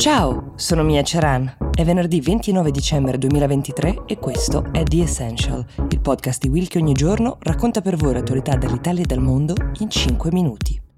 Ciao, sono Mia Ceran. È venerdì 29 dicembre 2023 e questo è The Essential, il podcast di Will che ogni giorno racconta per voi l'attualità dall'Italia e dal mondo in 5 minuti.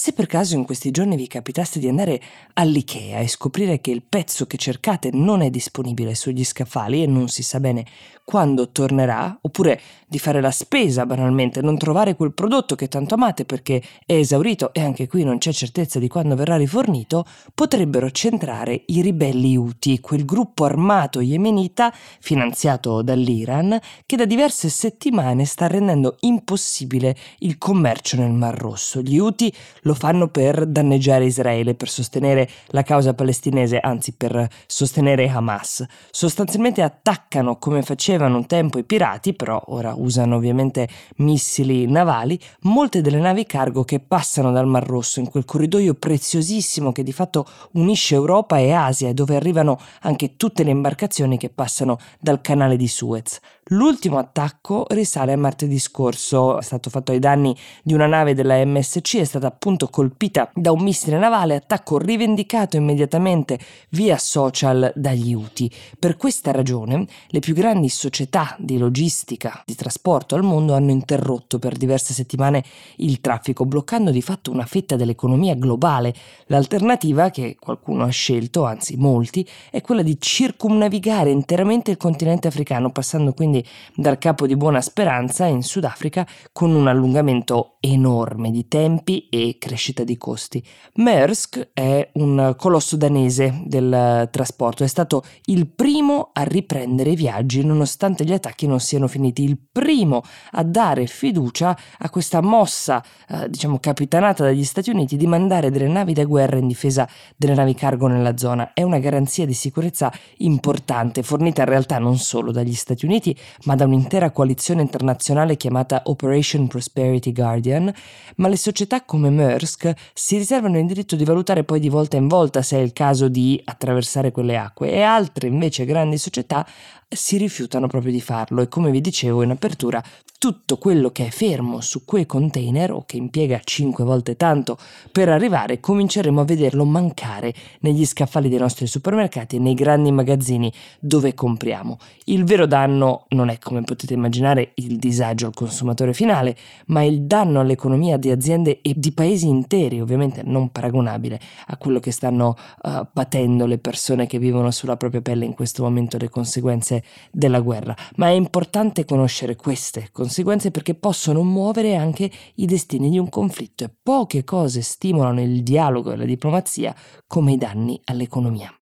Se per caso in questi giorni vi capitasse di andare all'IKEA e scoprire che il pezzo che cercate non è disponibile sugli scaffali e non si sa bene quando tornerà, oppure di fare la spesa banalmente, non trovare quel prodotto che tanto amate perché è esaurito e anche qui non c'è certezza di quando verrà rifornito, potrebbero centrare i ribelli Houthi, quel gruppo armato yemenita finanziato dall'Iran che da diverse settimane sta rendendo impossibile il commercio nel Mar Rosso. Gli Houthi lo fanno per danneggiare Israele, per sostenere la causa palestinese, anzi per sostenere Hamas. Sostanzialmente attaccano come faceva facevano un tempo i pirati, però ora usano ovviamente missili navali, molte delle navi cargo che passano dal Mar Rosso in quel corridoio preziosissimo che di fatto unisce Europa e Asia e dove arrivano anche tutte le imbarcazioni che passano dal canale di Suez. L'ultimo attacco risale a martedì scorso, è stato fatto ai danni di una nave della MSC, è stata appunto colpita da un missile navale, attacco rivendicato immediatamente via social dagli UTI. Per questa ragione le più grandi società di logistica, di trasporto al mondo hanno interrotto per diverse settimane il traffico, bloccando di fatto una fetta dell'economia globale. L'alternativa che qualcuno ha scelto, anzi molti, è quella di circumnavigare interamente il continente africano, passando quindi quindi dal capo di Buona Speranza in Sudafrica con un allungamento enorme di tempi e crescita di costi. Maersk è un colosso danese del trasporto, è stato il primo a riprendere i viaggi nonostante gli attacchi non siano finiti, il primo a dare fiducia a questa mossa, eh, diciamo capitanata dagli Stati Uniti di mandare delle navi da guerra in difesa delle navi cargo nella zona. È una garanzia di sicurezza importante, fornita in realtà non solo dagli Stati Uniti, ma da un'intera coalizione internazionale chiamata Operation Prosperity Guardian, ma le società come Maersk si riservano il diritto di valutare poi di volta in volta se è il caso di attraversare quelle acque e altre invece grandi società si rifiutano proprio di farlo. E come vi dicevo in apertura tutto quello che è fermo su quei container o che impiega 5 volte tanto per arrivare cominceremo a vederlo mancare negli scaffali dei nostri supermercati e nei grandi magazzini dove compriamo. Il vero danno non è come potete immaginare il disagio al consumatore finale, ma il danno all'economia di aziende e di paesi interi, ovviamente non paragonabile a quello che stanno uh, patendo le persone che vivono sulla propria pelle in questo momento le conseguenze della guerra, ma è importante conoscere queste conseguenze perché possono muovere anche i destini di un conflitto e poche cose stimolano il dialogo e la diplomazia come i danni all'economia.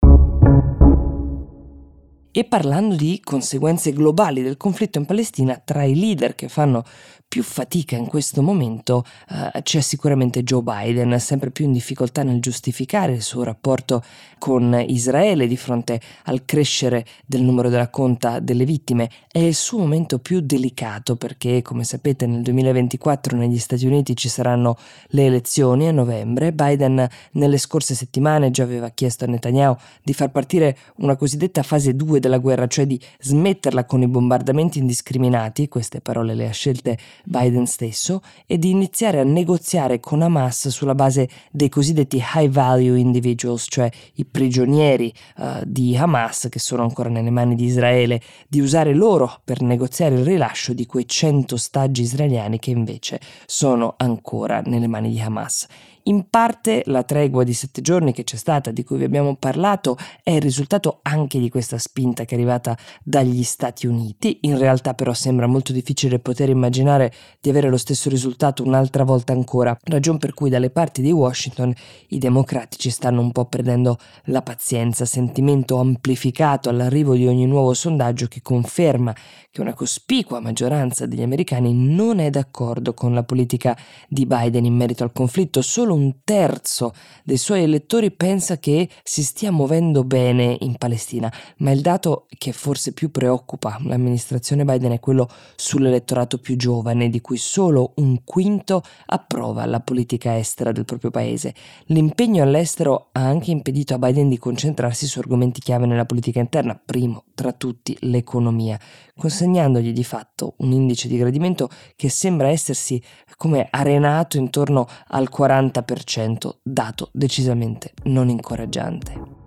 E parlando di conseguenze globali del conflitto in Palestina, tra i leader che fanno più fatica in questo momento uh, c'è sicuramente Joe Biden, sempre più in difficoltà nel giustificare il suo rapporto con Israele di fronte al crescere del numero della conta delle vittime. È il suo momento più delicato perché, come sapete, nel 2024 negli Stati Uniti ci saranno le elezioni a novembre. Biden nelle scorse settimane già aveva chiesto a Netanyahu di far partire una cosiddetta fase 2 della guerra, cioè di smetterla con i bombardamenti indiscriminati, queste parole le ha scelte Biden stesso e di iniziare a negoziare con Hamas sulla base dei cosiddetti high value individuals, cioè i prigionieri uh, di Hamas che sono ancora nelle mani di Israele, di usare loro per negoziare il rilascio di quei 100 ostaggi israeliani che invece sono ancora nelle mani di Hamas. In parte la tregua di sette giorni che c'è stata, di cui vi abbiamo parlato, è il risultato anche di questa spinta che è arrivata dagli Stati Uniti. In realtà però sembra molto difficile poter immaginare di avere lo stesso risultato un'altra volta ancora, ragion per cui dalle parti di Washington i democratici stanno un po' perdendo la pazienza, sentimento amplificato all'arrivo di ogni nuovo sondaggio che conferma che una cospicua maggioranza degli americani non è d'accordo con la politica di Biden in merito al conflitto, solo solo un terzo dei suoi elettori pensa che si stia muovendo bene in Palestina, ma il dato che forse più preoccupa l'amministrazione Biden è quello sull'elettorato più giovane, di cui solo un quinto approva la politica estera del proprio paese. L'impegno all'estero ha anche impedito a Biden di concentrarsi su argomenti chiave nella politica interna, primo tra tutti l'economia, consegnandogli di fatto un indice di gradimento che sembra essersi come arenato intorno al 40 40%, dato decisamente non incoraggiante.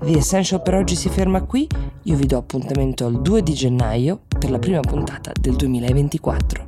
The Essential per oggi si ferma qui, io vi do appuntamento al 2 di gennaio per la prima puntata del 2024.